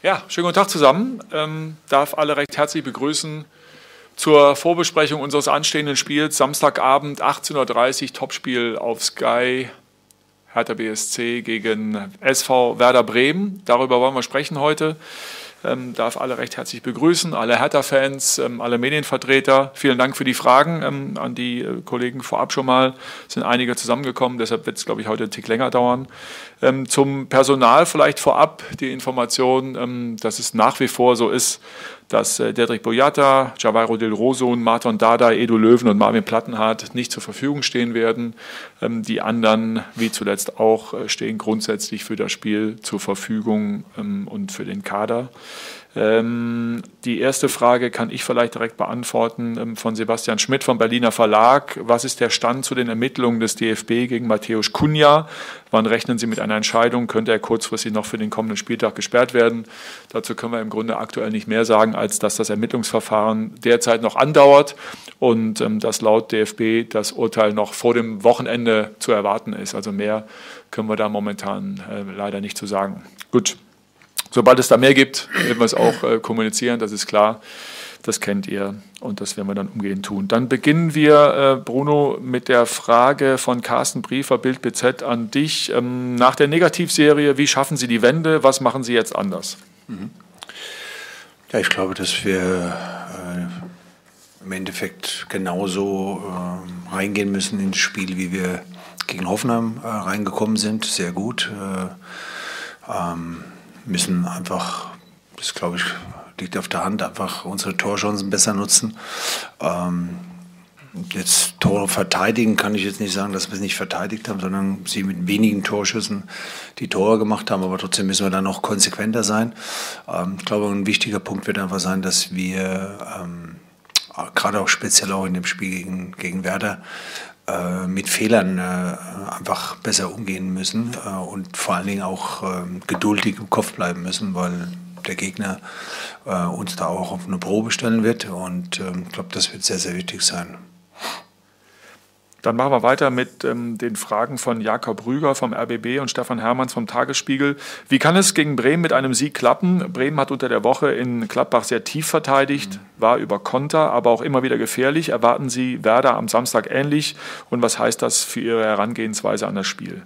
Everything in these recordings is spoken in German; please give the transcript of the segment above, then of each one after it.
Ja, schönen guten Tag zusammen. Ähm, darf alle recht herzlich begrüßen zur Vorbesprechung unseres anstehenden Spiels. Samstagabend 18.30 Uhr, Topspiel auf Sky. Hertha BSC gegen SV Werder Bremen. Darüber wollen wir sprechen heute. Ähm, darf alle recht herzlich begrüßen, alle Hertha-Fans, ähm, alle Medienvertreter. Vielen Dank für die Fragen ähm, an die äh, Kollegen vorab schon mal. Es sind einige zusammengekommen, deshalb wird es, glaube ich, heute einen Tick länger dauern. Ähm, zum Personal vielleicht vorab die Information, ähm, dass es nach wie vor so ist, dass äh, Dedrick Boyata, Javairo Del Rosun, Marton Dada, Edu Löwen und Marvin Plattenhardt nicht zur Verfügung stehen werden. Ähm, die anderen, wie zuletzt auch, äh, stehen grundsätzlich für das Spiel zur Verfügung ähm, und für den Kader. Ähm, die erste Frage kann ich vielleicht direkt beantworten ähm, von Sebastian Schmidt vom Berliner Verlag. Was ist der Stand zu den Ermittlungen des DFB gegen Matthäus Kunja? Wann rechnen Sie mit einer Entscheidung? Könnte er kurzfristig noch für den kommenden Spieltag gesperrt werden? Dazu können wir im Grunde aktuell nicht mehr sagen, als dass das Ermittlungsverfahren derzeit noch andauert und ähm, dass laut DFB das Urteil noch vor dem Wochenende zu erwarten ist. Also mehr können wir da momentan äh, leider nicht zu sagen. Gut. Sobald es da mehr gibt, werden wir es auch äh, kommunizieren, das ist klar. Das kennt ihr und das werden wir dann umgehend tun. Dann beginnen wir, äh, Bruno, mit der Frage von Carsten Briefer, Bild BZ an dich. Ähm, nach der Negativserie, wie schaffen Sie die Wende? Was machen Sie jetzt anders? Mhm. Ja, ich glaube, dass wir äh, im Endeffekt genauso äh, reingehen müssen ins Spiel, wie wir gegen Hoffenheim äh, reingekommen sind. Sehr gut. Äh, ähm, müssen einfach, das glaube ich, liegt auf der Hand, einfach unsere Torchancen besser nutzen. Ähm, jetzt Tore verteidigen kann ich jetzt nicht sagen, dass wir es nicht verteidigt haben, sondern sie mit wenigen Torschüssen die Tore gemacht haben. Aber trotzdem müssen wir da noch konsequenter sein. Ähm, ich glaube, ein wichtiger Punkt wird einfach sein, dass wir ähm, gerade auch speziell auch in dem Spiel gegen, gegen Werder äh, mit Fehlern äh, einfach besser umgehen müssen äh, und vor allen Dingen auch ähm, geduldig im Kopf bleiben müssen, weil der Gegner äh, uns da auch auf eine Probe stellen wird. Und ähm, ich glaube, das wird sehr, sehr wichtig sein. Dann machen wir weiter mit ähm, den Fragen von Jakob Rüger vom RBB und Stefan Hermanns vom Tagesspiegel. Wie kann es gegen Bremen mit einem Sieg klappen? Bremen hat unter der Woche in Gladbach sehr tief verteidigt, mhm. war über Konter, aber auch immer wieder gefährlich. Erwarten Sie Werder am Samstag ähnlich? Und was heißt das für Ihre Herangehensweise an das Spiel?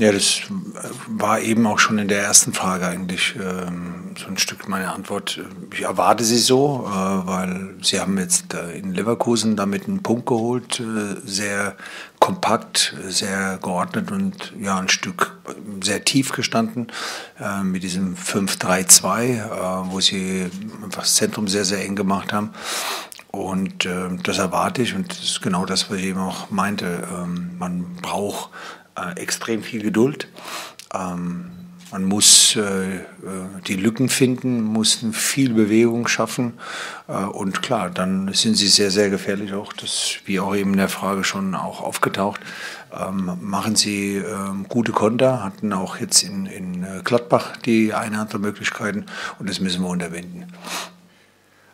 Ja, das war eben auch schon in der ersten Frage eigentlich ähm, so ein Stück meine Antwort. Ich erwarte sie so, äh, weil sie haben jetzt äh, in Leverkusen damit einen Punkt geholt, äh, sehr kompakt, sehr geordnet und ja ein Stück sehr tief gestanden äh, mit diesem 5-3-2, äh, wo sie das Zentrum sehr, sehr eng gemacht haben. Und äh, das erwarte ich und das ist genau das, was ich eben auch meinte. Ähm, man braucht äh, extrem viel Geduld. Ähm, man muss äh, äh, die Lücken finden, muss viel Bewegung schaffen. Äh, und klar, dann sind sie sehr, sehr gefährlich auch. Das, wie auch eben in der Frage schon auch aufgetaucht. Ähm, machen sie ähm, gute Konter, hatten auch jetzt in, in äh, Gladbach die eine andere Möglichkeiten und das müssen wir unterbinden.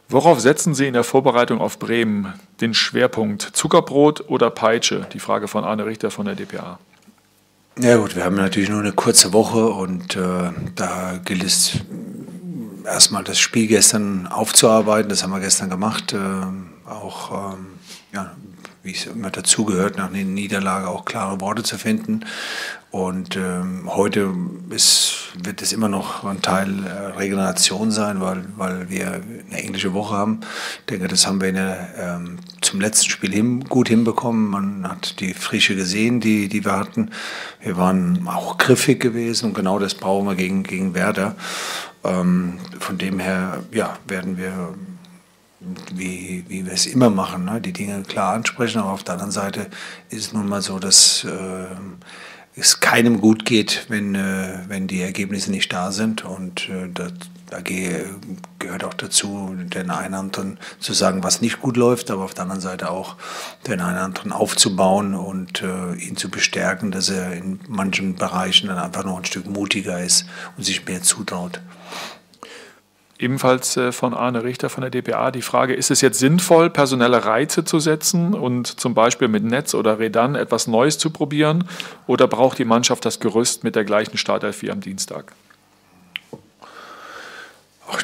Worauf setzen Sie in der Vorbereitung auf Bremen den Schwerpunkt? Zuckerbrot oder Peitsche? Die Frage von Arne Richter von der DPA. Ja gut, wir haben natürlich nur eine kurze Woche und äh, da gilt es erstmal das Spiel gestern aufzuarbeiten. Das haben wir gestern gemacht. Äh, auch ähm, ja, wie es immer dazugehört, nach einer Niederlage auch klare Worte zu finden. Und ähm, heute ist, wird es immer noch ein Teil äh, Regeneration sein, weil, weil wir eine englische Woche haben. Ich denke, das haben wir der, ähm, zum letzten Spiel hin, gut hinbekommen. Man hat die Frische gesehen, die, die wir hatten. Wir waren auch griffig gewesen und genau das brauchen wir gegen, gegen Werder. Ähm, von dem her ja, werden wir wie, wie wir es immer machen, ne? die Dinge klar ansprechen. Aber auf der anderen Seite ist es nun mal so, dass äh, es keinem gut geht, wenn, äh, wenn die Ergebnisse nicht da sind. Und äh, da, da gehört auch dazu, den einen anderen zu sagen, was nicht gut läuft, aber auf der anderen Seite auch den einen anderen aufzubauen und äh, ihn zu bestärken, dass er in manchen Bereichen dann einfach noch ein Stück mutiger ist und sich mehr zutraut. Ebenfalls äh, von Arne Richter von der DPA die Frage, ist es jetzt sinnvoll, personelle Reize zu setzen und zum Beispiel mit Netz oder Redan etwas Neues zu probieren oder braucht die Mannschaft das Gerüst mit der gleichen Startelf wie am Dienstag?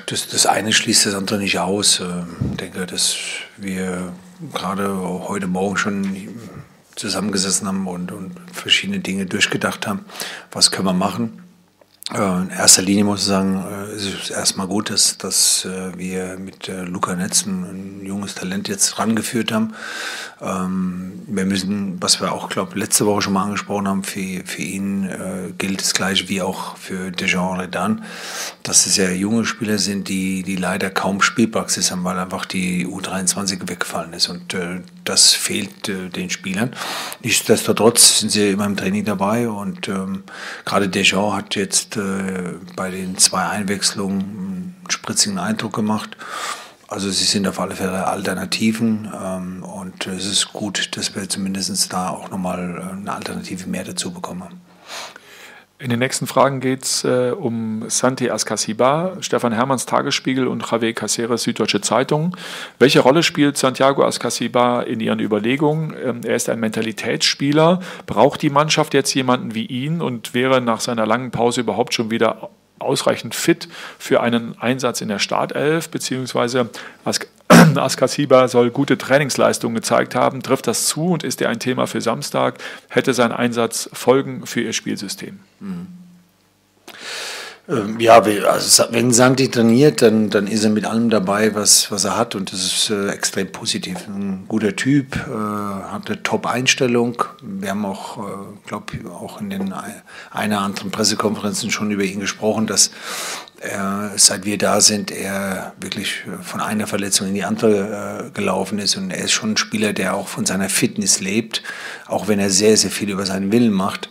das, das eine schließt das andere nicht aus. Ähm, ich denke, dass wir gerade heute Morgen schon zusammengesessen haben und, und verschiedene Dinge durchgedacht haben. Was können wir machen? Äh, in erster Linie muss ich sagen, äh, ist es erstmal gut, dass, dass äh, wir mit Luca Netz ein, junges Talent jetzt rangeführt haben. Ähm, wir müssen, was wir auch, glaube letzte Woche schon mal angesprochen haben, für, für ihn gilt das Gleiche wie auch für Dejean Redan, dass es ja junge Spieler sind, die, die leider kaum Spielpraxis haben, weil einfach die U23 weggefallen ist. Und das fehlt den Spielern. Nichtsdestotrotz sind sie immer im Training dabei und ähm, gerade Dejean hat jetzt äh, bei den zwei Einwechslungen einen spritzigen Eindruck gemacht. Also sie sind auf alle Fälle Alternativen ähm, und es ist gut, dass wir zumindest da auch nochmal eine Alternative mehr dazu bekommen haben. In den nächsten Fragen geht es äh, um Santi Ascasiba, Stefan Hermanns Tagesspiegel und Javier Caceres Süddeutsche Zeitung. Welche Rolle spielt Santiago Ascasiba in Ihren Überlegungen? Ähm, er ist ein Mentalitätsspieler. Braucht die Mannschaft jetzt jemanden wie ihn und wäre nach seiner langen Pause überhaupt schon wieder ausreichend fit für einen Einsatz in der Startelf, beziehungsweise Askasiba soll gute Trainingsleistungen gezeigt haben. Trifft das zu und ist er ein Thema für Samstag? Hätte sein Einsatz Folgen für ihr Spielsystem? Mhm. Ähm, ja, also wenn Santi trainiert, dann, dann ist er mit allem dabei, was, was er hat und das ist äh, extrem positiv. Ein guter Typ, äh, hat eine Top-Einstellung. Wir haben auch, äh, glaube auch in den einer anderen Pressekonferenzen schon über ihn gesprochen, dass er, seit wir da sind, er wirklich von einer Verletzung in die andere äh, gelaufen ist und er ist schon ein Spieler, der auch von seiner Fitness lebt, auch wenn er sehr, sehr viel über seinen Willen macht.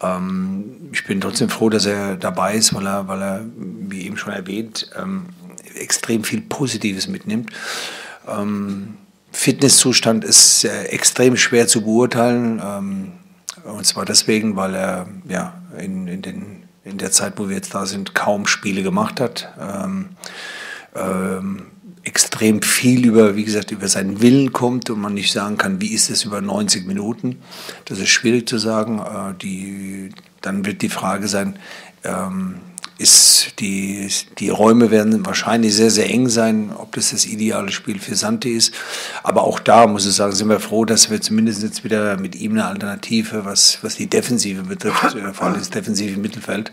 Ähm, ich bin trotzdem froh, dass er dabei ist, weil er, weil er wie eben schon erwähnt, ähm, extrem viel Positives mitnimmt. Ähm, Fitnesszustand ist äh, extrem schwer zu beurteilen. Ähm, und zwar deswegen, weil er ja, in, in, den, in der Zeit, wo wir jetzt da sind, kaum Spiele gemacht hat. Ähm, ähm, extrem viel über, wie gesagt, über seinen Willen kommt und man nicht sagen kann, wie ist es über 90 Minuten. Das ist schwierig zu sagen. Äh, die, dann wird die Frage sein, ähm, ist die, die Räume werden wahrscheinlich sehr, sehr eng sein, ob das das ideale Spiel für Santi ist. Aber auch da muss ich sagen, sind wir froh, dass wir zumindest jetzt wieder mit ihm eine Alternative, was, was die Defensive betrifft, äh, vor allem das defensive Mittelfeld,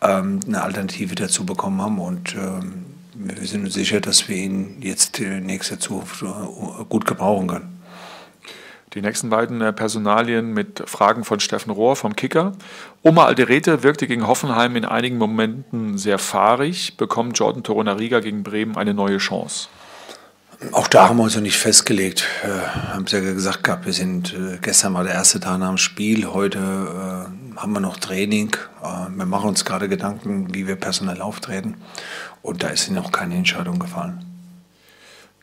ähm, eine Alternative dazu bekommen haben. Und ähm, wir sind uns sicher, dass wir ihn jetzt in nächster Zukunft äh, gut gebrauchen können. Die nächsten beiden äh, Personalien mit Fragen von Steffen Rohr vom Kicker. Oma Alderete wirkte gegen Hoffenheim in einigen Momenten sehr fahrig. Bekommt Jordan Torunariga gegen Bremen eine neue Chance? Auch da haben wir uns noch nicht festgelegt. Äh, haben Sie ja gesagt gehabt, wir sind, äh, gestern war der erste Tag nach dem Spiel, heute äh, haben wir noch Training. Wir machen uns gerade Gedanken, wie wir personell auftreten. Und da ist noch keine Entscheidung gefallen.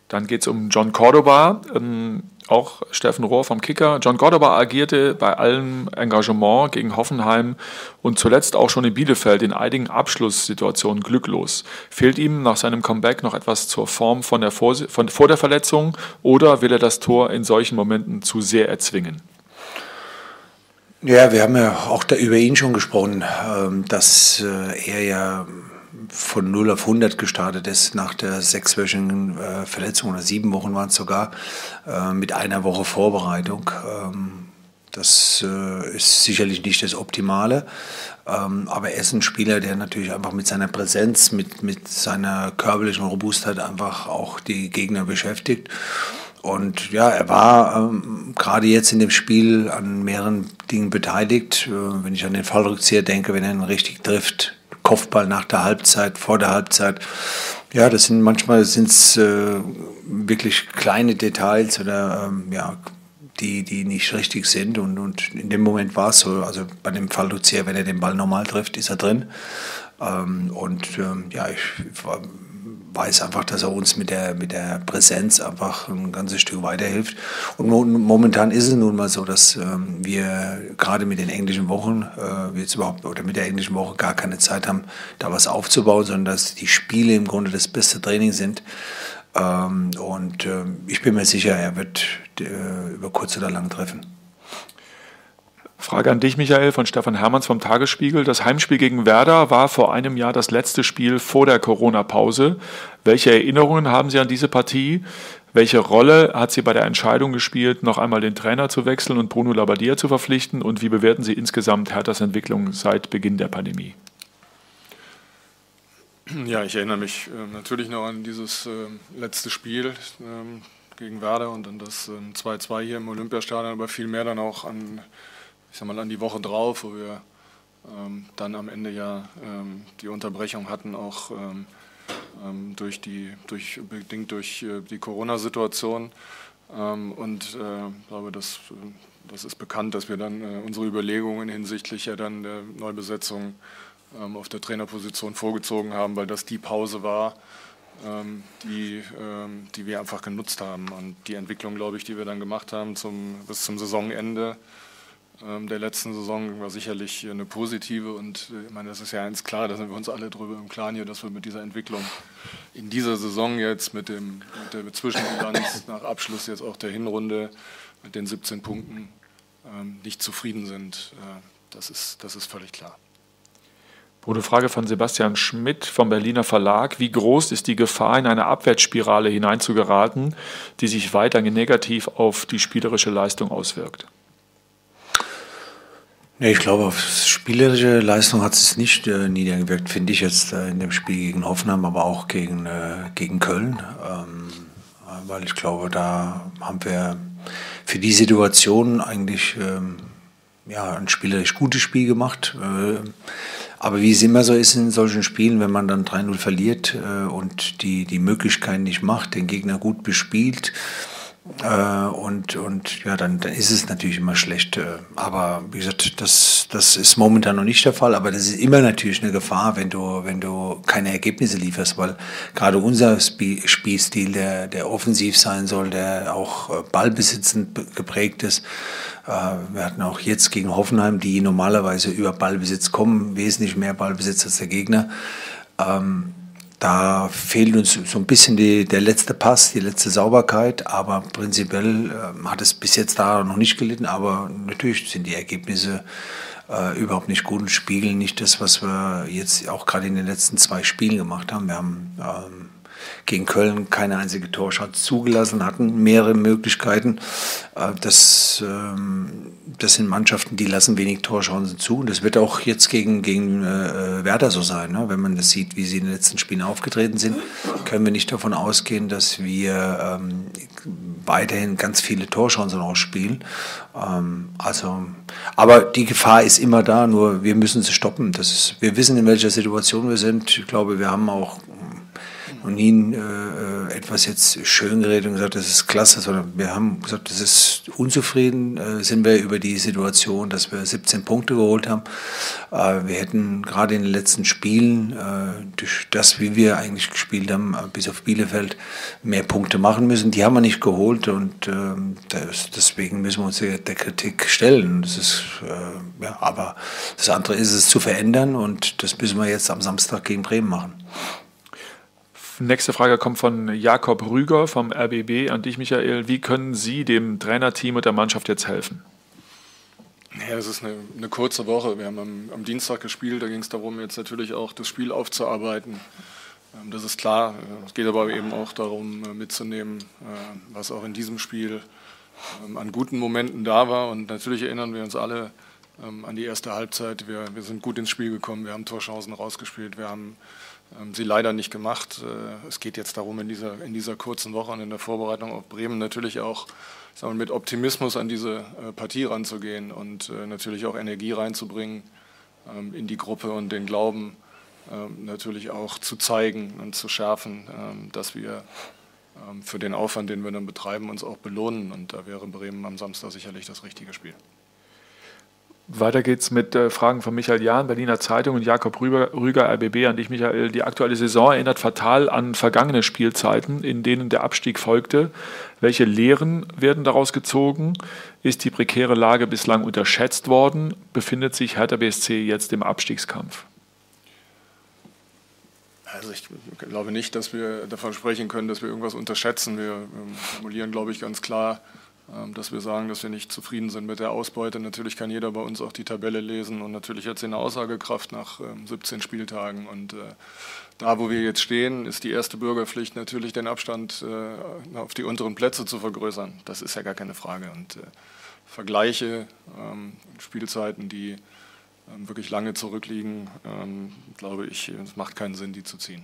Dann geht es um John Cordoba, ähm, auch Steffen Rohr vom Kicker. John Cordoba agierte bei allem Engagement gegen Hoffenheim und zuletzt auch schon in Bielefeld in einigen Abschlusssituationen glücklos. Fehlt ihm nach seinem Comeback noch etwas zur Form von der vor, von, vor der Verletzung oder will er das Tor in solchen Momenten zu sehr erzwingen? Ja, wir haben ja auch da über ihn schon gesprochen, ähm, dass äh, er ja von 0 auf 100 gestartet ist nach der sechswöchigen äh, Verletzung oder sieben Wochen waren es sogar äh, mit einer Woche Vorbereitung. Ähm, das äh, ist sicherlich nicht das Optimale, ähm, aber er ist ein Spieler, der natürlich einfach mit seiner Präsenz, mit, mit seiner körperlichen Robustheit einfach auch die Gegner beschäftigt. Und ja, er war ähm, gerade jetzt in dem Spiel an mehreren Dingen beteiligt. Äh, wenn ich an den Fallrückzieher denke, wenn er ihn richtig trifft, Kopfball nach der Halbzeit, vor der Halbzeit. Ja, das sind manchmal sind's, äh, wirklich kleine Details oder ähm, ja, die, die nicht richtig sind. Und, und in dem Moment war es so. Also bei dem Fall Lucia, wenn er den Ball normal trifft, ist er drin. Ähm, und ähm, ja, ich war weiß einfach, dass er uns mit der, mit der Präsenz einfach ein ganzes Stück weiterhilft. Und momentan ist es nun mal so, dass ähm, wir gerade mit den englischen Wochen äh, jetzt überhaupt oder mit der englischen Woche gar keine Zeit haben, da was aufzubauen, sondern dass die Spiele im Grunde das beste Training sind. Ähm, und äh, ich bin mir sicher, er wird äh, über kurz oder lang treffen. Frage an dich, Michael, von Stefan Hermanns vom Tagesspiegel. Das Heimspiel gegen Werder war vor einem Jahr das letzte Spiel vor der Corona-Pause. Welche Erinnerungen haben Sie an diese Partie? Welche Rolle hat sie bei der Entscheidung gespielt, noch einmal den Trainer zu wechseln und Bruno Labbadia zu verpflichten? Und wie bewerten Sie insgesamt Herthas Entwicklung seit Beginn der Pandemie? Ja, ich erinnere mich äh, natürlich noch an dieses äh, letzte Spiel ähm, gegen Werder und an das 2-2 ähm, hier im Olympiastadion, aber vielmehr dann auch an ich sag mal, an die Woche drauf, wo wir ähm, dann am Ende ja ähm, die Unterbrechung hatten, auch ähm, ähm durch die, durch, bedingt durch äh, die Corona-Situation. Ähm, und äh, ich glaube, das, das ist bekannt, dass wir dann äh, unsere Überlegungen hinsichtlich ja dann der Neubesetzung auf der Trainerposition vorgezogen haben, weil das die Pause war, die, die wir einfach genutzt haben. Und die Entwicklung, glaube ich, die wir dann gemacht haben zum, bis zum Saisonende, der letzten Saison war sicherlich eine positive und äh, ich meine, das ist ja eins klar, da sind wir uns alle drüber im Klaren hier, dass wir mit dieser Entwicklung in dieser Saison jetzt mit, dem, mit der Zwischenbilanz nach Abschluss jetzt auch der Hinrunde mit den 17 Punkten ähm, nicht zufrieden sind. Äh, das, ist, das ist völlig klar. Bruno, Frage von Sebastian Schmidt vom Berliner Verlag. Wie groß ist die Gefahr, in eine Abwärtsspirale hineinzugeraten, die sich weiter negativ auf die spielerische Leistung auswirkt? Nee, ich glaube, auf spielerische Leistung hat es nicht äh, niedergewirkt, finde ich jetzt äh, in dem Spiel gegen Hoffenheim, aber auch gegen, äh, gegen Köln. Ähm, weil ich glaube, da haben wir für die Situation eigentlich ähm, ja, ein spielerisch gutes Spiel gemacht. Äh, aber wie es immer so ist in solchen Spielen, wenn man dann 3-0 verliert äh, und die, die Möglichkeiten nicht macht, den Gegner gut bespielt, äh, und, und ja, dann, dann ist es natürlich immer schlecht. Äh, aber wie gesagt, das, das ist momentan noch nicht der Fall. Aber das ist immer natürlich eine Gefahr, wenn du, wenn du keine Ergebnisse lieferst, weil gerade unser Spielstil, der, der offensiv sein soll, der auch äh, ballbesitzend geprägt ist. Wir hatten auch jetzt gegen Hoffenheim, die normalerweise über Ballbesitz kommen, wesentlich mehr Ballbesitz als der Gegner. Ähm, da fehlt uns so ein bisschen die, der letzte Pass, die letzte Sauberkeit, aber prinzipiell äh, hat es bis jetzt da noch nicht gelitten, aber natürlich sind die Ergebnisse äh, überhaupt nicht gut und spiegeln nicht das, was wir jetzt auch gerade in den letzten zwei Spielen gemacht haben. Wir haben ähm, gegen Köln keine einzige Torschance zugelassen, hatten mehrere Möglichkeiten. Äh, das, ähm, das sind Mannschaften, die lassen wenig Torchancen zu. Und das wird auch jetzt gegen, gegen äh, Werder so sein. Ne? Wenn man das sieht, wie sie in den letzten Spielen aufgetreten sind, können wir nicht davon ausgehen, dass wir ähm, weiterhin ganz viele Torchancen ausspielen. Ähm, also, aber die Gefahr ist immer da, nur wir müssen sie stoppen. Das ist, wir wissen, in welcher Situation wir sind. Ich glaube, wir haben auch und nie äh, äh, etwas jetzt schön geredet und gesagt, das ist klasse, sondern wir haben gesagt, das ist unzufrieden, äh, sind wir über die Situation, dass wir 17 Punkte geholt haben. Äh, wir hätten gerade in den letzten Spielen, äh, durch das, wie wir eigentlich gespielt haben, äh, bis auf Bielefeld, mehr Punkte machen müssen. Die haben wir nicht geholt und ähm, das, deswegen müssen wir uns der, der Kritik stellen. Das ist, ja, aber das andere ist es zu verändern und das müssen wir jetzt am Samstag gegen Bremen machen. Nächste Frage kommt von Jakob Rüger vom RBB an dich, Michael. Wie können Sie dem Trainerteam und der Mannschaft jetzt helfen? Ja, es ist eine, eine, kurze Woche. Wir haben am, am Dienstag gespielt, da ging es darum, jetzt natürlich auch das Spiel aufzuarbeiten. Ähm, das ist klar. Es geht aber eben auch darum, äh, mitzunehmen, äh, was auch in diesem Spiel ähm, an guten Momenten da war. Und natürlich erinnern wir uns alle ähm, an die erste Halbzeit. Wir, wir sind gut ins Spiel gekommen, wir haben Torchancen rausgespielt, wir haben sie leider nicht gemacht. Äh, es geht jetzt darum, in dieser, in dieser kurzen Woche und in der Vorbereitung auf Bremen natürlich auch wir, mit Optimismus an diese äh, Partie ranzugehen und äh, natürlich auch Energie reinzubringen ähm, in die Gruppe und den Glauben ähm, natürlich auch zu zeigen und zu schärfen, dass wir für den Aufwand, den wir dann betreiben, uns auch belohnen. Und da wäre Bremen am Samstag sicherlich das richtige Spiel. Weiter geht's mit äh, Fragen von Michael Jahn, Berliner Zeitung und Jakob Rüger, Rüger, RBB. An dich, Michael. Die aktuelle Saison erinnert fatal an vergangene Spielzeiten, in denen der Abstieg folgte. Welche Lehren werden daraus gezogen? Ist die prekäre Lage bislang unterschätzt worden? Befindet sich Hertha BSC jetzt im Abstiegskampf? Also ich glaube nicht, dass wir davon sprechen können, dass wir irgendwas unterschätzen. Wir formulieren, glaube ich, ganz klar ähm, dass wir sagen, dass wir nicht zufrieden sind mit der Ausbeute. Natürlich kann jeder bei uns auch die Tabelle lesen und natürlich hat sie eine Aussagekraft nach 17 ähm, Spieltagen. Und äh, da, wo wir jetzt stehen, ist die erste Bürgerpflicht natürlich den Abstand äh, auf die unteren Plätze zu vergrößern. Das ist ja gar keine Frage. Und äh, Vergleiche, ähm, Spielzeiten, die wirklich lange zurückliegen, glaube ich, es macht keinen Sinn, die zu ziehen.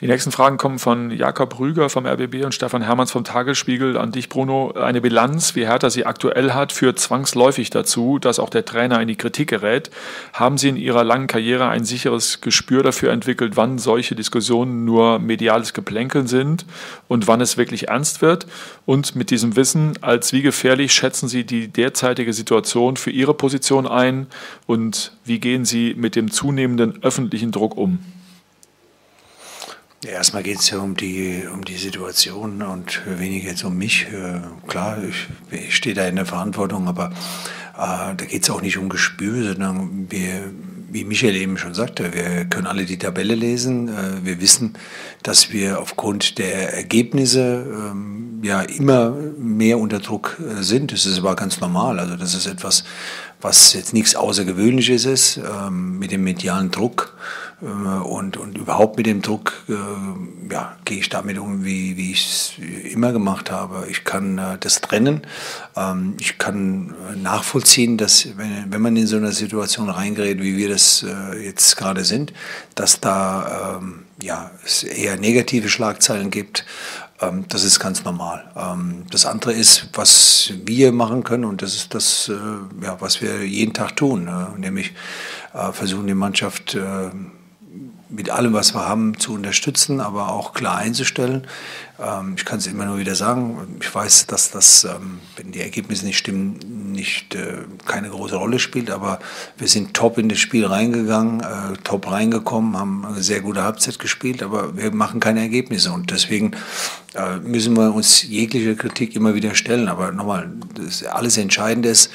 Die nächsten Fragen kommen von Jakob Rüger vom RBB und Stefan Hermanns vom Tagesspiegel an dich, Bruno. Eine Bilanz, wie Hertha sie aktuell hat, führt zwangsläufig dazu, dass auch der Trainer in die Kritik gerät. Haben Sie in Ihrer langen Karriere ein sicheres Gespür dafür entwickelt, wann solche Diskussionen nur mediales Geplänkel sind und wann es wirklich ernst wird? Und mit diesem Wissen, als wie gefährlich schätzen Sie die derzeitige Situation für Ihre Position ein und wie gehen Sie mit dem zunehmenden öffentlichen Druck um? Ja, erstmal geht es ja um die, um die Situation und weniger jetzt um mich. Äh, klar, ich, ich stehe da in der Verantwortung, aber äh, da geht es auch nicht um Gespür, sondern wir, wie Michael eben schon sagte, wir können alle die Tabelle lesen. Äh, wir wissen, dass wir aufgrund der Ergebnisse ähm, ja immer mehr unter Druck äh, sind. Das ist aber ganz normal. Also das ist etwas, was jetzt nichts Außergewöhnliches ist ähm, mit dem medialen Druck. Äh, und, und überhaupt mit dem Druck äh, ja, gehe ich damit um, wie, wie ich es immer gemacht habe. Ich kann äh, das trennen. Ähm, ich kann nachvollziehen, dass wenn, wenn man in so eine Situation reingerät, wie wir das äh, jetzt gerade sind, dass da ähm, ja, es eher negative Schlagzeilen gibt. Ähm, das ist ganz normal. Ähm, das andere ist, was wir machen können, und das ist das, äh, ja, was wir jeden Tag tun, äh, nämlich äh, versuchen die Mannschaft äh, mit allem, was wir haben, zu unterstützen, aber auch klar einzustellen. Ähm, ich kann es immer nur wieder sagen. Ich weiß, dass das, ähm, wenn die Ergebnisse nicht stimmen, nicht äh, keine große Rolle spielt. Aber wir sind top in das Spiel reingegangen, äh, top reingekommen, haben eine sehr gute Halbzeit gespielt, aber wir machen keine Ergebnisse und deswegen äh, müssen wir uns jegliche Kritik immer wieder stellen. Aber nochmal, das alles Entscheidende ist,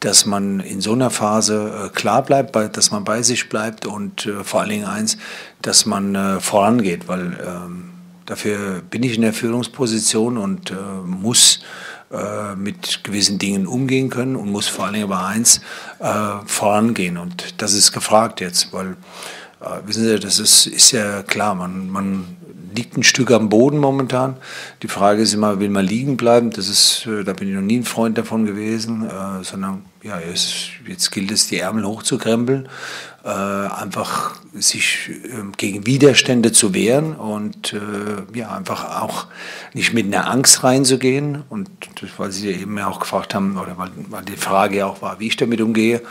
dass man in so einer Phase äh, klar bleibt, dass man bei sich bleibt und äh, vor allen Dingen eins, dass man äh, vorangeht, weil ähm, dafür bin ich in der Führungsposition und muss mit gewissen Dingen umgehen können und muss vor allen Dingen aber eins vorangehen und das ist gefragt jetzt, weil wissen Sie, das ist, ist ja klar, man, man liegt ein Stück am Boden momentan. Die Frage ist immer, will man liegen bleiben? Das ist, da bin ich noch nie ein Freund davon gewesen, äh, sondern ja, jetzt, jetzt, gilt es, die Ärmel hochzukrempeln, äh, einfach sich äh, gegen Widerstände zu wehren und äh, ja, einfach auch nicht mit einer Angst reinzugehen. Und weil Sie eben auch gefragt haben, oder weil, weil die Frage auch war, wie ich damit umgehe,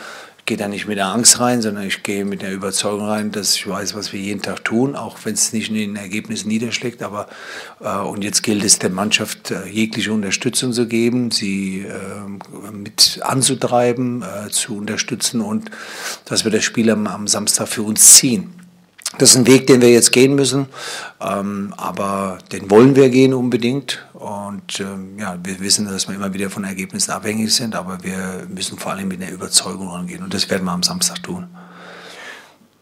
gehe da nicht mit der Angst rein, sondern ich gehe mit der Überzeugung rein, dass ich weiß, was wir jeden Tag tun, auch wenn es nicht in den Ergebnissen niederschlägt. Aber äh, und jetzt gilt es der Mannschaft äh, jegliche Unterstützung zu geben, sie äh, mit anzutreiben, äh, zu unterstützen und dass wir das Spiel am, am Samstag für uns ziehen. Das ist ein Weg, den wir jetzt gehen müssen, ähm, aber den wollen wir gehen unbedingt. Und ähm, ja, wir wissen, dass wir immer wieder von Ergebnissen abhängig sind, aber wir müssen vor allem mit einer Überzeugung rangehen und das werden wir am Samstag tun.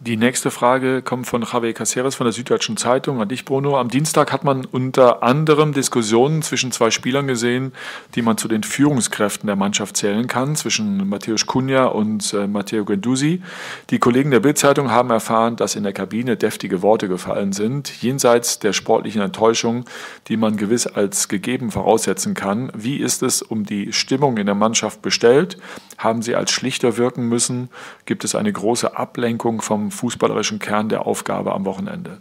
Die nächste Frage kommt von Javier Caceres von der Süddeutschen Zeitung an dich, Bruno. Am Dienstag hat man unter anderem Diskussionen zwischen zwei Spielern gesehen, die man zu den Führungskräften der Mannschaft zählen kann, zwischen Matthäus Cunha und äh, Matteo Gendusi. Die Kollegen der Bildzeitung haben erfahren, dass in der Kabine deftige Worte gefallen sind, jenseits der sportlichen Enttäuschung, die man gewiss als gegeben voraussetzen kann. Wie ist es um die Stimmung in der Mannschaft bestellt? Haben sie als schlichter wirken müssen? Gibt es eine große Ablenkung vom fußballerischen Kern der Aufgabe am Wochenende?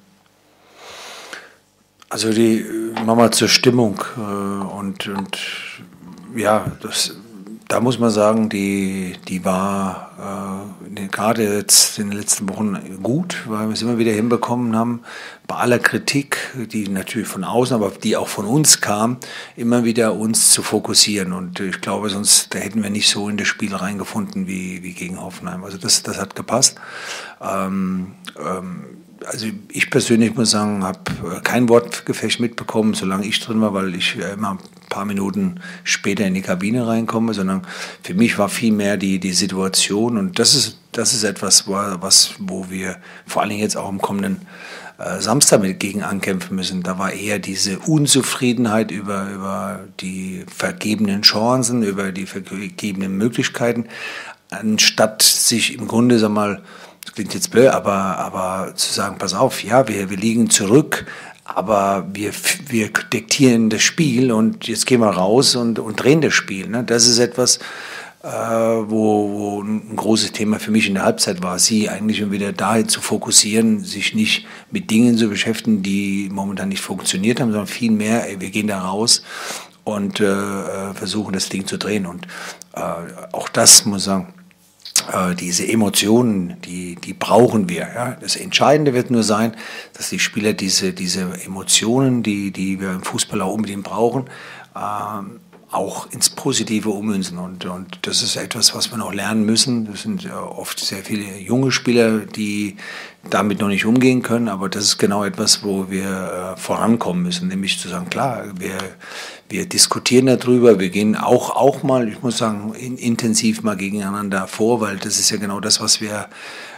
Also die Mama zur Stimmung äh, und, und ja, das, da muss man sagen, die, die war äh, gerade jetzt in den letzten Wochen gut, weil wir es immer wieder hinbekommen haben, bei aller Kritik, die natürlich von außen, aber die auch von uns kam, immer wieder uns zu fokussieren. Und ich glaube, sonst da hätten wir nicht so in das Spiel reingefunden wie, wie gegen Hoffenheim. Also das, das hat gepasst. Ähm, ähm, also ich persönlich muss sagen, habe kein Wortgefecht mitbekommen, solange ich drin war, weil ich immer paar Minuten später in die Kabine reinkomme, sondern für mich war viel mehr die, die Situation und das ist, das ist etwas, was, wo wir vor allen Dingen jetzt auch im kommenden äh, Samstag mit gegen ankämpfen müssen. Da war eher diese Unzufriedenheit über, über die vergebenen Chancen, über die vergebenen Möglichkeiten, anstatt sich im Grunde, sag mal, das klingt jetzt blöd, aber, aber zu sagen, pass auf, ja, wir, wir liegen zurück, aber wir, wir diktieren das Spiel und jetzt gehen wir raus und, und drehen das Spiel. Ne? Das ist etwas, äh, wo, wo ein großes Thema für mich in der Halbzeit war, sie eigentlich wieder dahin zu fokussieren, sich nicht mit Dingen zu beschäftigen, die momentan nicht funktioniert haben, sondern vielmehr, ey, wir gehen da raus und äh, äh versuchen das Ding zu drehen. Und äh, auch das muss ich sagen, äh, diese Emotionen, die, die brauchen wir. Ja? Das Entscheidende wird nur sein, dass die Spieler diese, diese Emotionen, die, die wir im Fußball auch unbedingt brauchen, ähm, auch ins Positive ummünzen. Und, und das ist etwas, was wir noch lernen müssen. Das sind oft sehr viele junge Spieler, die damit noch nicht umgehen können, aber das ist genau etwas, wo wir äh, vorankommen müssen, nämlich zu sagen, klar, wir, wir diskutieren darüber, wir gehen auch, auch mal, ich muss sagen, in, intensiv mal gegeneinander vor, weil das ist ja genau das, was wir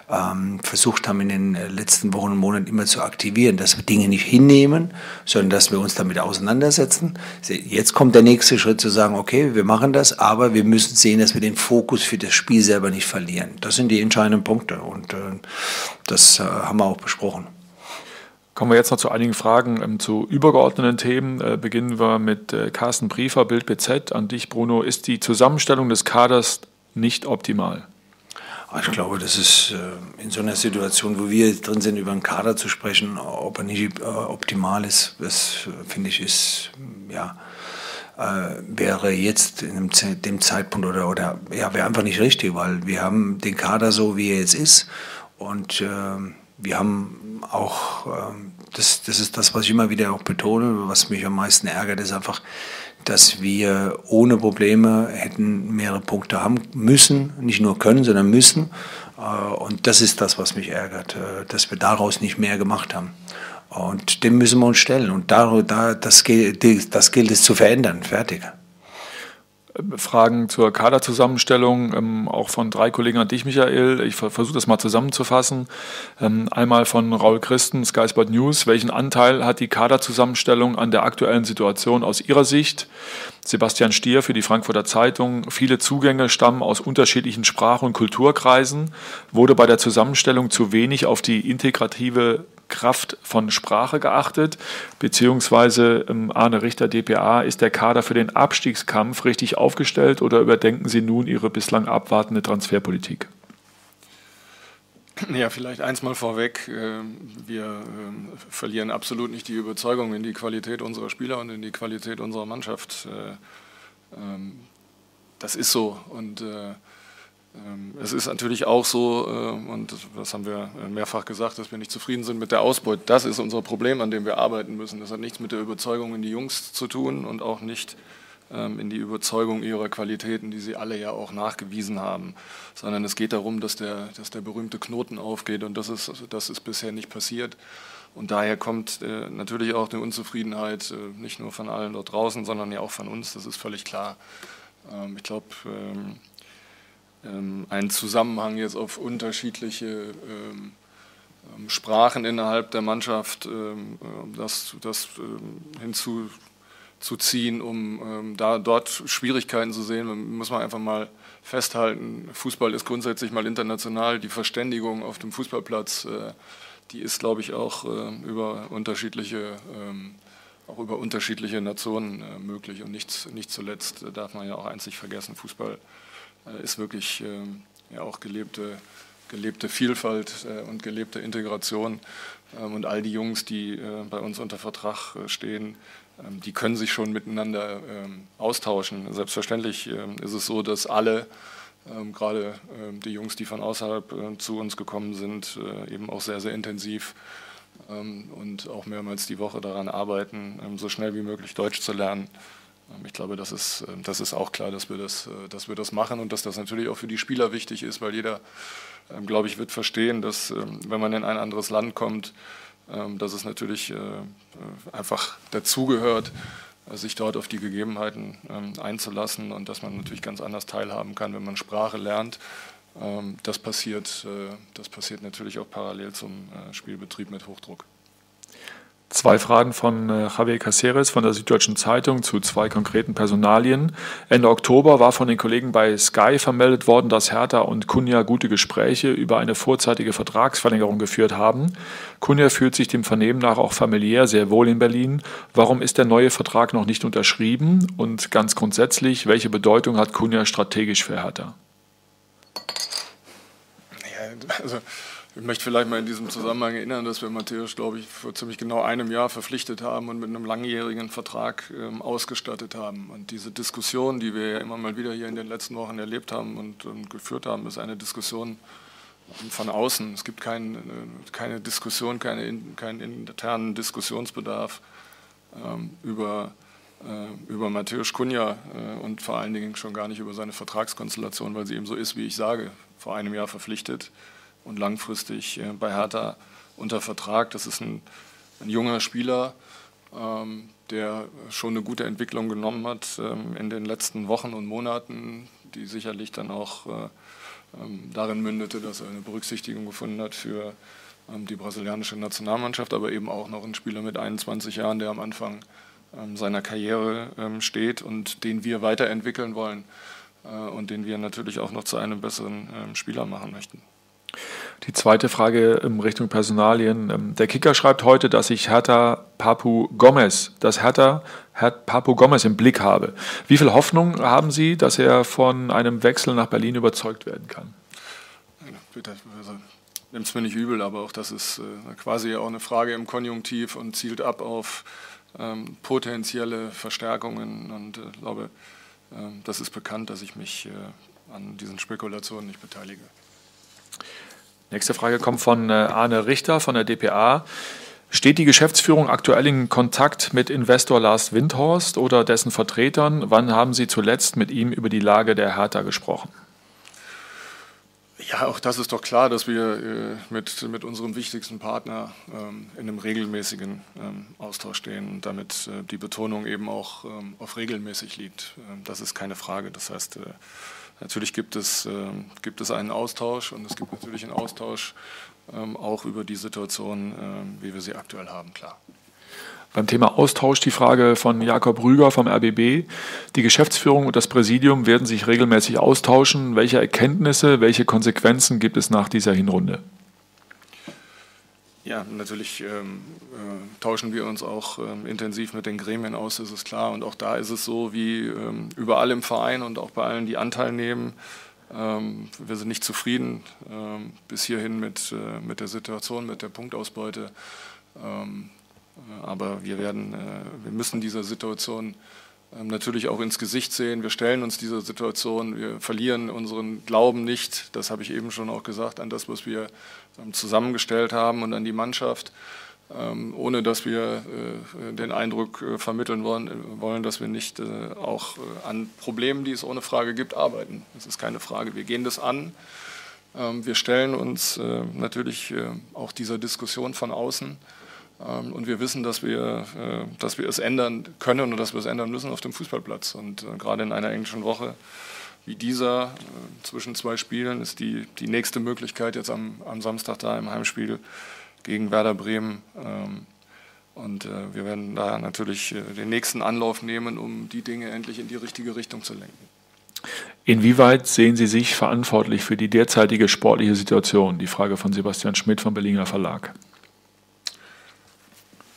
ähm, versucht haben in den letzten Wochen und Monaten immer zu aktivieren, dass wir Dinge nicht hinnehmen, sondern dass wir uns damit auseinandersetzen. Jetzt kommt der nächste Schritt zu sagen, okay, wir machen das, aber wir müssen sehen, dass wir den Fokus für das Spiel selber nicht verlieren. Das sind die entscheidenden Punkte und äh, das äh, haben wir auch besprochen. Kommen wir jetzt noch zu einigen Fragen ähm, zu übergeordneten Themen. Äh, beginnen wir mit äh, Carsten Briefer, Bild BZ. An dich, Bruno. Ist die Zusammenstellung des Kaders nicht optimal? Ah, ich glaube, das ist äh, in so einer Situation, wo wir drin sind, über einen Kader zu sprechen, ob er nicht äh, optimal ist, das äh, finde ich ist, ja, wäre jetzt in dem Zeitpunkt oder, oder ja, wäre einfach nicht richtig, weil wir haben den Kader so, wie er jetzt ist und wir haben auch, das, das ist das, was ich immer wieder auch betone, was mich am meisten ärgert, ist einfach, dass wir ohne Probleme hätten mehrere Punkte haben müssen, nicht nur können, sondern müssen. Äh, und das ist das, was mich ärgert, äh, dass wir daraus nicht mehr gemacht haben. Und dem müssen wir uns stellen. Und da, da, das, das gilt es zu verändern. Fertig. Fragen zur Kaderzusammenstellung, ähm, auch von drei Kollegen an dich, Michael. Ich versuche das mal zusammenzufassen. Ähm, einmal von Raul Christen, Sky Sport News. Welchen Anteil hat die Kaderzusammenstellung an der aktuellen Situation aus Ihrer Sicht? Sebastian Stier für die Frankfurter Zeitung. Viele Zugänge stammen aus unterschiedlichen Sprach- und Kulturkreisen. Wurde bei der Zusammenstellung zu wenig auf die integrative Kraft von Sprache geachtet, beziehungsweise ähm, Arne Richter, DPA, ist der Kader für den Abstiegskampf richtig aufgestellt oder überdenken Sie nun Ihre bislang abwartende Transferpolitik? Ja, vielleicht eins mal vorweg. Ähm, wir ähm, verlieren absolut nicht die Überzeugung in die Qualität unserer Spieler und in die Qualität unserer Mannschaft. Äh, ähm, das ist so. Und äh, es ist natürlich auch so, äh, und das haben wir mehrfach gesagt, dass wir nicht zufrieden sind mit der Ausbeute. Das ist unser Problem, an dem wir arbeiten müssen. Das hat nichts mit der Überzeugung in die Jungs zu tun und auch nicht ähm, in die Überzeugung ihrer Qualitäten, die sie alle ja auch nachgewiesen haben, sondern es geht darum, dass der, dass der berühmte Knoten aufgeht und das ist, das ist bisher nicht passiert. Und daher kommt äh, natürlich auch eine Unzufriedenheit, äh, nicht nur von allen dort draußen, sondern ja auch von uns, das ist völlig klar. Ähm, ich glaube, ähm, einen Zusammenhang jetzt auf unterschiedliche ähm, ähm, Sprachen innerhalb der Mannschaft, das, das hinzuzuziehen, um da dort Schwierigkeiten zu sehen, muss man einfach mal festhalten. Fußball ist grundsätzlich mal international. Die Verständigung auf dem Fußballplatz, äh, die ist, glaube ich, auch äh, über unterschiedliche auch über unterschiedliche Nationen äh, möglich. Und nicht, nicht zuletzt darf man ja auch einzig vergessen, Fußball äh, ist wirklich ähm, ja auch gelebte, gelebte Vielfalt äh, und gelebte Integration. Ähm, und all die Jungs, die äh, bei uns unter Vertrag stehen, ähm, die können sich schon miteinander austauschen. Selbstverständlich ist es so, dass alle, gerade die Jungs, die von außerhalb zu uns gekommen sind, eben auch sehr, sehr intensiv und auch mehrmals die Woche daran arbeiten, so schnell wie möglich Deutsch zu lernen. Ähm, ich glaube, das ist, ähm, das ist auch klar, dass wir das, äh, dass wir das machen und dass das natürlich auch für die Spieler wichtig ist, weil jeder, ähm, glaube ich, wird verstehen, dass wenn man in ein anderes Land kommt, dass es natürlich äh, einfach dazugehört, sich dort auf die Gegebenheiten ähm, einzulassen und dass man natürlich ganz anders teilhaben kann, wenn man Sprache lernt. Ähm, das, passiert, äh, das passiert natürlich auch parallel zum äh, Spielbetrieb mit Hochdruck. Zwei Fragen von äh, Javier Caceres von der Süddeutschen Zeitung zu zwei konkreten Personalien. Ende Oktober war von den Kollegen bei Sky vermeldet worden, dass Hertha und Kunja gute Gespräche über eine vorzeitige Vertragsverlängerung geführt haben. Kunja fühlt sich dem Vernehmen nach auch familiär sehr wohl in Berlin. Warum ist der neue Vertrag noch nicht unterschrieben? Und ganz grundsätzlich, welche Bedeutung hat Kunja strategisch für Hertha? Ja, also ich möchte vielleicht mal in diesem Zusammenhang erinnern, dass wir Matthäus, glaube ich, vor ziemlich genau einem Jahr verpflichtet haben und mit einem langjährigen Vertrag ähm, ausgestattet haben. Und diese Diskussion, die wir ja immer mal wieder hier in den letzten Wochen erlebt haben und, und geführt haben, ist eine Diskussion von außen. Es gibt kein, äh, keine Diskussion, keine, keinen internen Diskussionsbedarf ähm, über, äh, über Matthäus Kunja äh, und vor allen Dingen schon gar nicht über seine Vertragskonstellation, weil sie eben so ist, wie ich sage, vor einem Jahr verpflichtet und langfristig äh, bei Hertha unter Vertrag. Das ist ein, ein junger Spieler, ähm, der schon eine gute Entwicklung genommen hat ähm, in den letzten Wochen und Monaten, die sicherlich dann auch äh, ähm, darin mündete, dass er eine Berücksichtigung gefunden hat für ähm, die brasilianische Nationalmannschaft, aber eben auch noch ein Spieler mit 21 Jahren, der am Anfang ähm, seiner Karriere ähm, steht und den wir weiterentwickeln wollen äh, und den wir natürlich auch noch zu einem besseren Spieler machen möchten. Die zweite Frage in Richtung Personalien. Ähm, der Kicker schreibt heute, dass ich Hertha Papu Gomez, dass Hertha Papu Gomez im Blick habe. Wie viel Hoffnung haben Sie, dass er von einem Wechsel nach Berlin überzeugt werden kann? Also, nimmt es mir nicht übel, aber auch das ist äh, quasi auch eine Frage im Konjunktiv und zielt ab auf ähm, potenzielle Verstärkungen. Und ich äh, glaube, äh, das ist bekannt, dass ich mich äh, an diesen Spekulationen nicht beteilige. Nächste Frage kommt von äh, Arne Richter von der DPA. Steht die Geschäftsführung aktuell in Kontakt mit Investor Lars Windhorst oder dessen Vertretern? Wann haben Sie zuletzt mit ihm über die Lage der Hertha gesprochen? Ja, auch das ist doch klar, dass wir äh, mit, mit unserem wichtigsten Partner ähm, in einem regelmäßigen ähm, Austausch stehen und damit äh, die Betonung eben auch ähm, auf regelmäßig liegt. Das ist keine Frage. Das heißt, Natürlich gibt es, äh, gibt es einen Austausch und es gibt natürlich einen Austausch ähm, auch über die Situation, äh, wie wir sie aktuell haben, klar. Beim Thema Austausch die Frage von Jakob Rüger vom RBB. Die Geschäftsführung und das Präsidium werden sich regelmäßig austauschen. Welche Erkenntnisse, welche Konsequenzen gibt es nach dieser Hinrunde? Ja, natürlich ähm, äh, tauschen wir uns auch ähm, intensiv mit den Gremien aus, ist es klar. Und auch da ist es so wie ähm, überall im Verein und auch bei allen, die Anteil nehmen. Ähm, wir sind nicht zufrieden ähm, bis hierhin mit, äh, mit der Situation, mit der Punktausbeute. Ähm, äh, aber wir, werden, äh, wir müssen dieser Situation natürlich auch ins Gesicht sehen. Wir stellen uns dieser Situation, wir verlieren unseren Glauben nicht, das habe ich eben schon auch gesagt, an das, was wir ähm, zusammengestellt haben und an die Mannschaft, ähm, ohne dass wir äh, den Eindruck äh, vermitteln wollen, dass wir nicht äh, auch an Problemen, die es ohne Frage gibt, arbeiten. Das ist keine Frage. Wir gehen das an. Wir stellen uns natürlich auch dieser Diskussion von außen. Ähm, und wir wissen, dass wir, äh, dass wir es ändern können und dass wir es ändern müssen auf dem Fußballplatz. Und äh, gerade in einer englischen Woche wie dieser äh, zwischen zwei Spielen ist die, die nächste Möglichkeit jetzt am, am Samstag da im Heimspiel gegen Werder Bremen. Ähm, und wir werden da natürlich den nächsten Anlauf nehmen, um die Dinge endlich in die richtige Richtung zu lenken. Inwieweit sehen Sie sich verantwortlich für die derzeitige sportliche Situation? Die Frage von Sebastian Schmidt vom Berliner Verlag.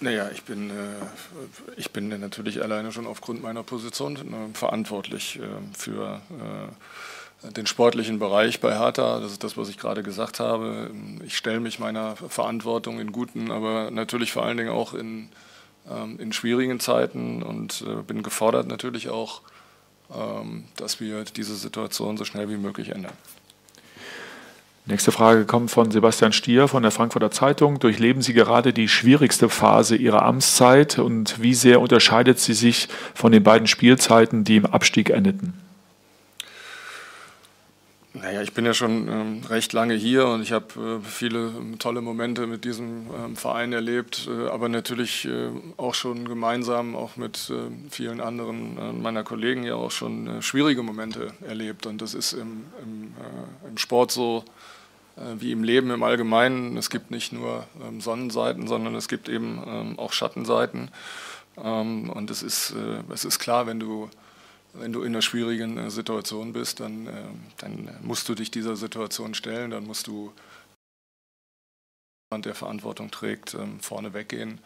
Naja, ich bin, äh, ich bin natürlich alleine schon aufgrund meiner Position äh, verantwortlich äh, für den sportlichen Bereich bei Hertha. Das ist das, was ich gerade gesagt habe. Ich stelle mich meiner Verantwortung in guten, aber natürlich vor allen Dingen auch in, ähm, in schwierigen Zeiten und bin gefordert natürlich auch, ähm, dass wir diese Situation so schnell wie möglich ändern. Nächste Frage kommt von Sebastian Stier von der Frankfurter Zeitung. Durchleben Sie gerade die schwierigste Phase Ihrer Amtszeit und wie sehr unterscheidet sie sich von den beiden Spielzeiten, die im Abstieg endeten? Naja, ich bin ja schon ähm, recht lange hier und ich habe äh, viele ähm, tolle Momente mit diesem ähm, Verein erlebt, äh, aber natürlich äh, auch schon gemeinsam, auch mit äh, vielen anderen äh, meiner Kollegen ja auch schon äh, schwierige Momente erlebt. Und das ist im, im, im Sport so wie im Leben im Allgemeinen. Es gibt nicht nur ähm, Sonnenseiten, sondern es gibt eben ähm, auch Schattenseiten. Ähm, und es ist, es ist klar, wenn du wenn du in einer schwierigen äh, Situation bist, dann, äh, dann musst du dich dieser Situation stellen, dann musst du der Verantwortung trägt, vorne weggehen.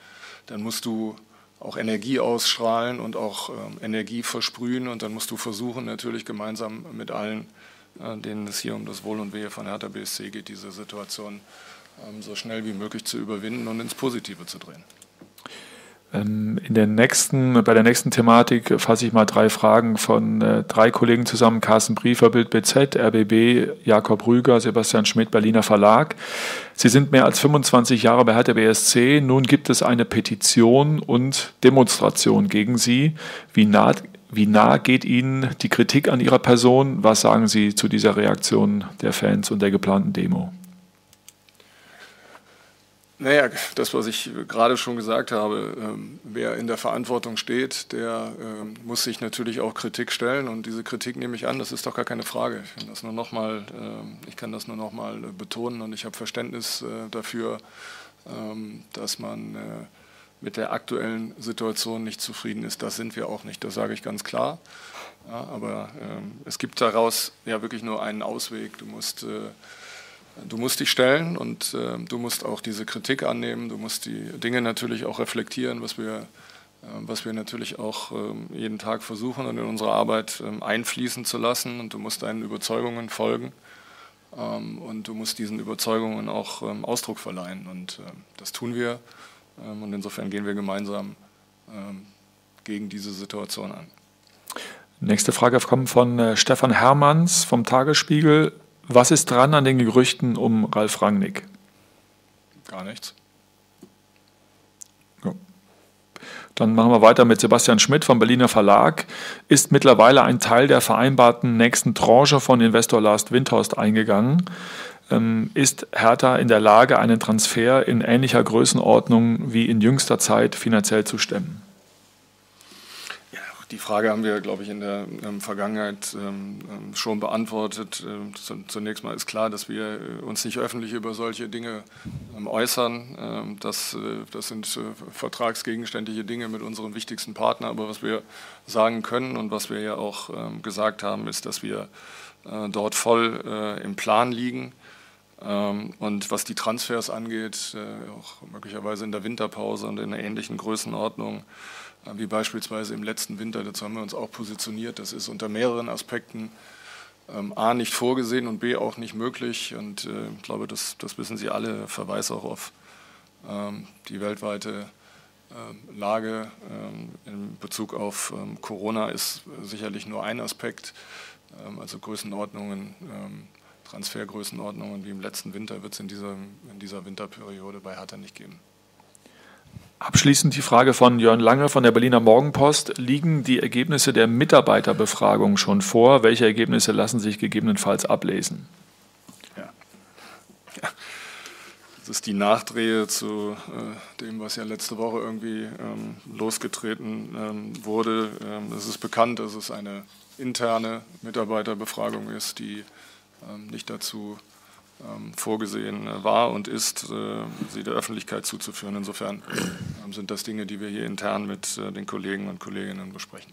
Dann musst du auch Energie ausstrahlen und auch Energie versprühen und dann musst du versuchen, natürlich gemeinsam mit allen, äh, denen es hier um das Wohl und Wehe von Hertha BSC geht, diese Situation ähm, so schnell wie möglich zu überwinden und ins Positive zu drehen. Ähm, in der nächsten, bei der nächsten Thematik fasse ich mal drei Fragen von äh, drei Kollegen zusammen. Carsten Briefer, Bild BZ, RBB, Jakob Rüger, Sebastian Schmidt, Berliner Verlag. Sie sind mehr als 25 Jahre bei Hertha BSC. Nun gibt es eine Petition und Demonstration gegen Sie. Wie nah, wie nah geht Ihnen die Kritik an Ihrer Person? Was sagen Sie zu dieser Reaktion der Fans und der geplanten Demo? Naja, das, was ich gerade schon gesagt habe, ähm, wer in der Verantwortung steht, der ähm, muss sich natürlich auch Kritik stellen und diese Kritik nehme ich an, das ist doch gar keine Frage. Ich kann das nur nochmal ähm, noch äh, betonen und ich habe Verständnis äh, dafür, ähm, dass man äh, mit der aktuellen Situation nicht zufrieden ist. Das sind wir auch nicht, das sage ich ganz klar. Ja, aber ähm, es gibt daraus ja wirklich nur einen Ausweg. Du musst äh, Du musst dich stellen und äh, du musst auch diese Kritik annehmen, du musst die Dinge natürlich auch reflektieren, was wir, äh, was wir natürlich auch äh, jeden Tag versuchen und in unsere Arbeit ähm, einfließen zu lassen und du musst deinen Überzeugungen folgen ähm, und du musst diesen Überzeugungen auch ähm, Ausdruck verleihen und ähm, das tun wir ähm, und insofern gehen wir gemeinsam ähm, gegen diese Situation an. Nächste Frage kommt von äh, Stefan Hermanns vom Tagesspiegel. Was ist dran an den Gerüchten um Ralf Rangnick? Gar nichts. Ja. Dann machen wir weiter mit Sebastian Schmidt vom Berliner Verlag. Ist mittlerweile ein Teil der vereinbarten nächsten Tranche von Investor Last Windhorst eingegangen? Ähm, ist Hertha in der Lage, einen Transfer in ähnlicher Größenordnung wie in jüngster Zeit finanziell zu stemmen? Die Frage haben wir, glaube ich, in der ähm, Vergangenheit ähm, ähm schon beantwortet. Ähm, zunächst mal ist klar, dass wir äh, uns nicht öffentlich über solche Dinge ähm, äußern. Ähm, das, äh, das sind äh, vertragsgegenständliche Dinge mit unserem wichtigsten Partner. Aber was wir sagen können und was wir ja auch gesagt haben, ist, dass wir äh, dort voll äh, im Plan liegen. Und was die Transfers angeht, äh, auch möglicherweise in der Winterpause und in einer ähnlichen Größenordnung, wie beispielsweise im letzten Winter, dazu haben wir uns auch positioniert. Das ist unter mehreren Aspekten ähm, A nicht vorgesehen und B auch nicht möglich. Und äh, ich glaube, das, das wissen Sie alle, Verweis auch auf ähm, die weltweite äh, Lage ähm, in Bezug auf ähm, Corona ist sicherlich nur ein Aspekt. Ähm, also Größenordnungen, ähm, Transfergrößenordnungen wie im letzten Winter wird es in dieser, in dieser Winterperiode bei Hertha nicht geben. Abschließend die Frage von Jörn Lange von der Berliner Morgenpost. Liegen die Ergebnisse der Mitarbeiterbefragung schon vor? Welche Ergebnisse lassen sich gegebenenfalls ablesen? Ja. Das ist die Nachdrehe zu äh, dem, was ja letzte Woche irgendwie ähm, losgetreten ähm, wurde. Ähm, es ist bekannt, dass es eine interne Mitarbeiterbefragung ist, die ähm, nicht dazu vorgesehen äh, war und ist, äh, sie der Öffentlichkeit zuzuführen. Insofern ähm, sind das Dinge, die wir hier intern mit äh, den Kollegen und Kolleginnen besprechen.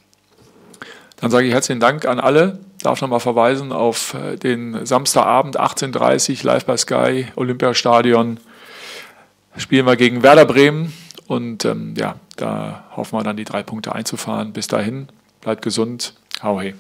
Dann sage ich herzlichen Dank an alle. Ich darf nochmal verweisen auf den Samstagabend 18.30 Uhr live bei Sky, Olympiastadion. Spielen wir gegen Werder Bremen und ähm, ja, da hoffen wir dann die drei Punkte einzufahren. Bis dahin, bleibt gesund. Hau he.